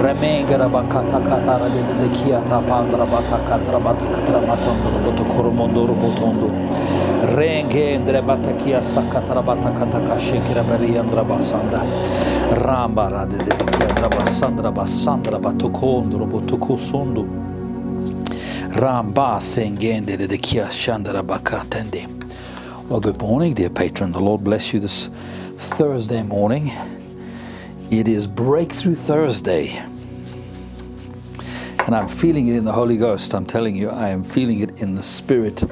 Remengara bakata katara de de botondo. Renge andre batakia sakatara batakata basanda. De basandra botokosondo. Ramba sengende. Well, good morning, dear patron. The Lord bless you this Thursday morning. It is Breakthrough Thursday. And I'm feeling it in the Holy Ghost. I'm telling you, I am feeling it in the Spirit.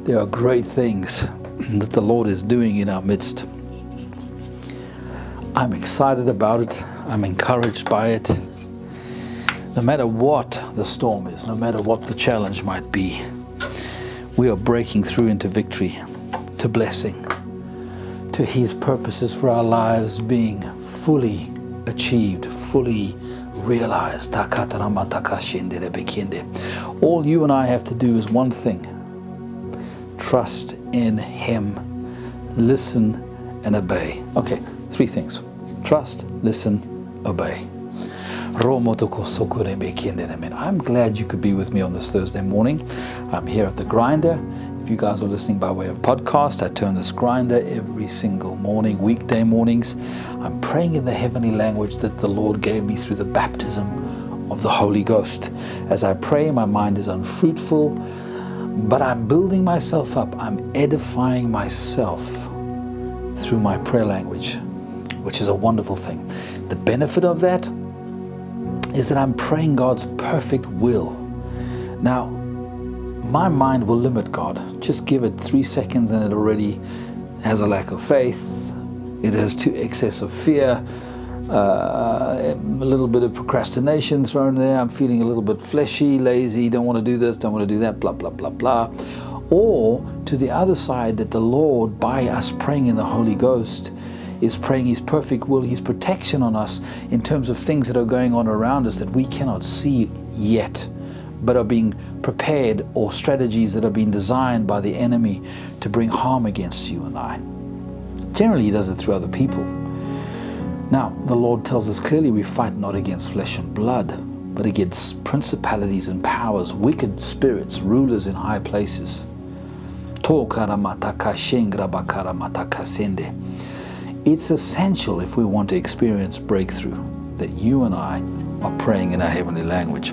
There are great things that the Lord is doing in our midst. I'm excited about it. I'm encouraged by it. No matter what the storm is, no matter what the challenge might be, we are breaking through into victory to blessing, to His purposes for our lives being fully achieved, fully realized. All you and I have to do is one thing trust in Him, listen, and obey. Okay, three things trust, listen, obey. I'm glad you could be with me on this Thursday morning. I'm here at the grinder. If you guys are listening by way of podcast, I turn this grinder every single morning, weekday mornings. I'm praying in the heavenly language that the Lord gave me through the baptism of the Holy Ghost. As I pray, my mind is unfruitful, but I'm building myself up. I'm edifying myself through my prayer language, which is a wonderful thing. The benefit of that is that I'm praying God's perfect will. Now, my mind will limit God. Just give it three seconds and it already has a lack of faith. It has too excess of fear, uh, a little bit of procrastination thrown there. I'm feeling a little bit fleshy, lazy, don't want to do this, don't want to do that, blah, blah, blah, blah. Or to the other side, that the Lord, by us praying in the Holy Ghost, is praying His perfect will, His protection on us in terms of things that are going on around us that we cannot see yet but are being prepared or strategies that are being designed by the enemy to bring harm against you and I. Generally, he does it through other people. Now, the Lord tells us clearly we fight not against flesh and blood, but against principalities and powers, wicked spirits, rulers in high places. It's essential if we want to experience breakthrough that you and I are praying in our heavenly language.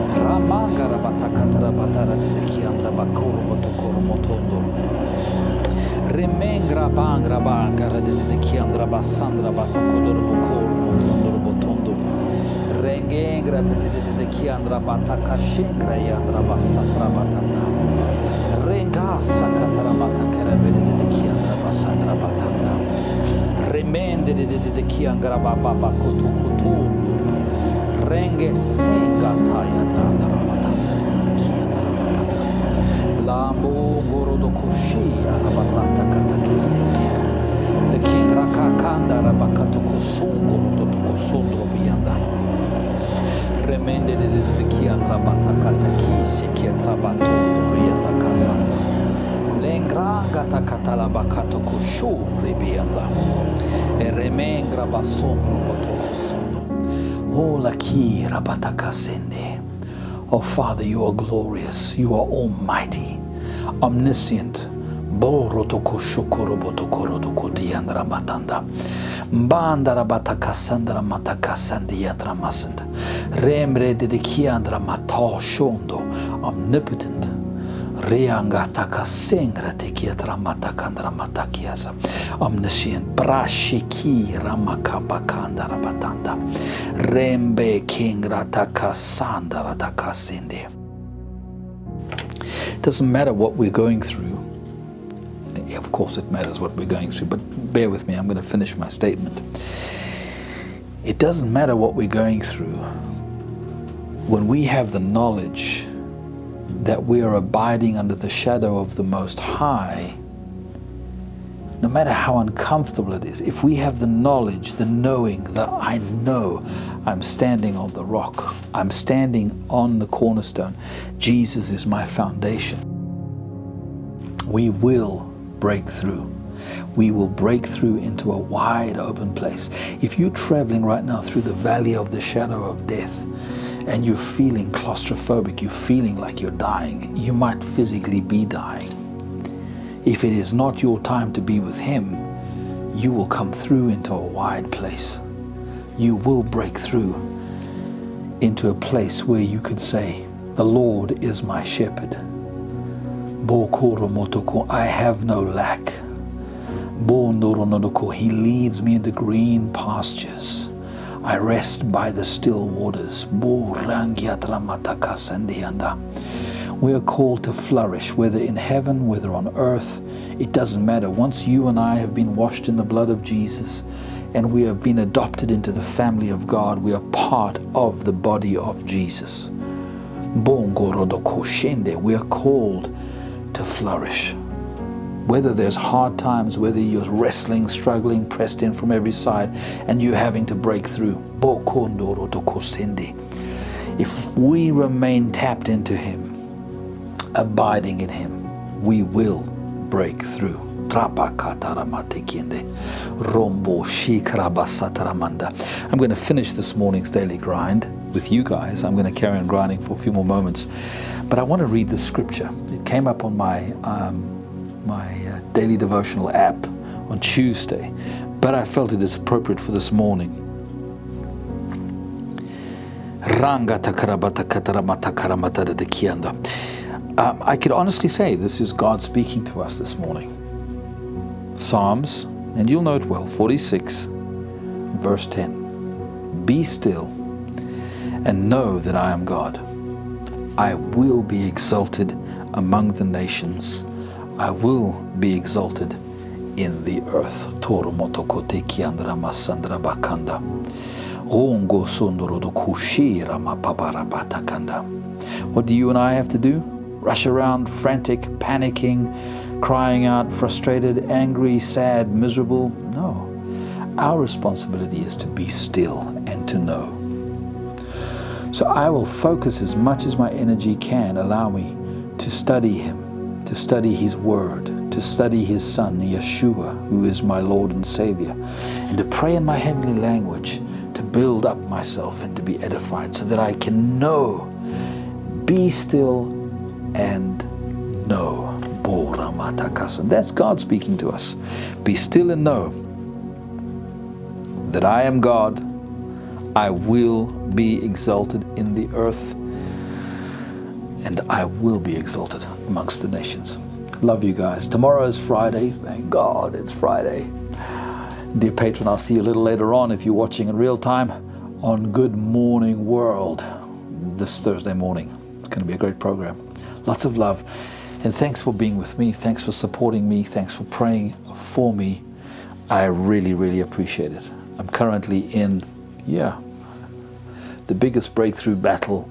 shanda. Ramanga rabatakatara batara de kiandra bakoro motokoro motondo. Remengra bangra bangra de de kiandra basandra batakodoro bokoro motondo botondo. Rengengra de de de kiandra batakashengra yandra basatra batanda. Renga sakatara batakara de de kiandra basandra batanda. Remende de de de kiandra baba kotokotondo renge senga taya nanda ramatanda titikia ramatanda lambo goro do kushi arabarata kataki senge the king rakakanda rabakato kusungo do kusundro biyanda remende de de de sekia trabato do riyata kasanda lengranga takatala bakato kushu ribiyanda e remengra kusundo Oh, Father, you are glorious. You are almighty, omniscient. Mbandara batakasandra matakasandiatra masanda. Remre dedikiandra mata shondo. Omnipotent. Rembe. It doesn't matter what we're going through of course, it matters what we're going through, but bear with me, I'm going to finish my statement. It doesn't matter what we're going through when we have the knowledge that we are abiding under the shadow of the Most High no matter how uncomfortable it is, if we have the knowledge, the knowing that I know I'm standing on the rock, I'm standing on the cornerstone, Jesus is my foundation, we will break through. We will break through into a wide open place. If you're traveling right now through the valley of the shadow of death, and you're feeling claustrophobic, you're feeling like you're dying, you might physically be dying if it is not your time to be with Him, you will come through into a wide place. You will break through into a place where you could say, The Lord is my shepherd. I have no lack. He leads me into green pastures. I rest by the still waters. We are called to flourish, whether in heaven, whether on earth. It doesn't matter. Once you and I have been washed in the blood of Jesus and we have been adopted into the family of God, we are part of the body of Jesus. We are called to flourish. Whether there's hard times, whether you're wrestling, struggling, pressed in from every side, and you're having to break through. If we remain tapped into Him, abiding in Him, we will break through. I'm going to finish this morning's daily grind with you guys. I'm going to carry on grinding for a few more moments, but I want to read the scripture. It came up on my um, my uh, daily devotional app on Tuesday, but I felt it is appropriate for this morning. Um, I could honestly say this is God speaking to us this morning. Psalms, and you'll know it well, 46, verse 10. Be still and know that I am God. I will be exalted among the nations. I will be exalted in the earth. Toru motokote kiandra masandra bakanda. Rongo sondorodo kushira mapabara batakanda. What do you and I have to do? rush around frantic, panicking, crying out, frustrated, angry, sad, miserable. No. Our responsibility is to be still and to know. So I will focus as much as my energy can allow me to study Him, to study His Word, to study His Son, Yeshua, who is my Lord and Savior, and to pray in my heavenly language to build up myself and to be edified so that I can know, be still and know. That's God speaking to us. Be still and know that I am God. I will be exalted in the earth, and I will be exalted amongst the nations. Love you guys. Tomorrow is Friday. Thank God it's Friday. Dear patron, I'll see you a little later on if you're watching in real time on Good Morning World this Thursday morning. It's going to be a great program. Lots of love. And thanks for being with me. Thanks for supporting me. Thanks for praying for me. I really, really appreciate it. I'm currently in, yeah, the biggest breakthrough battle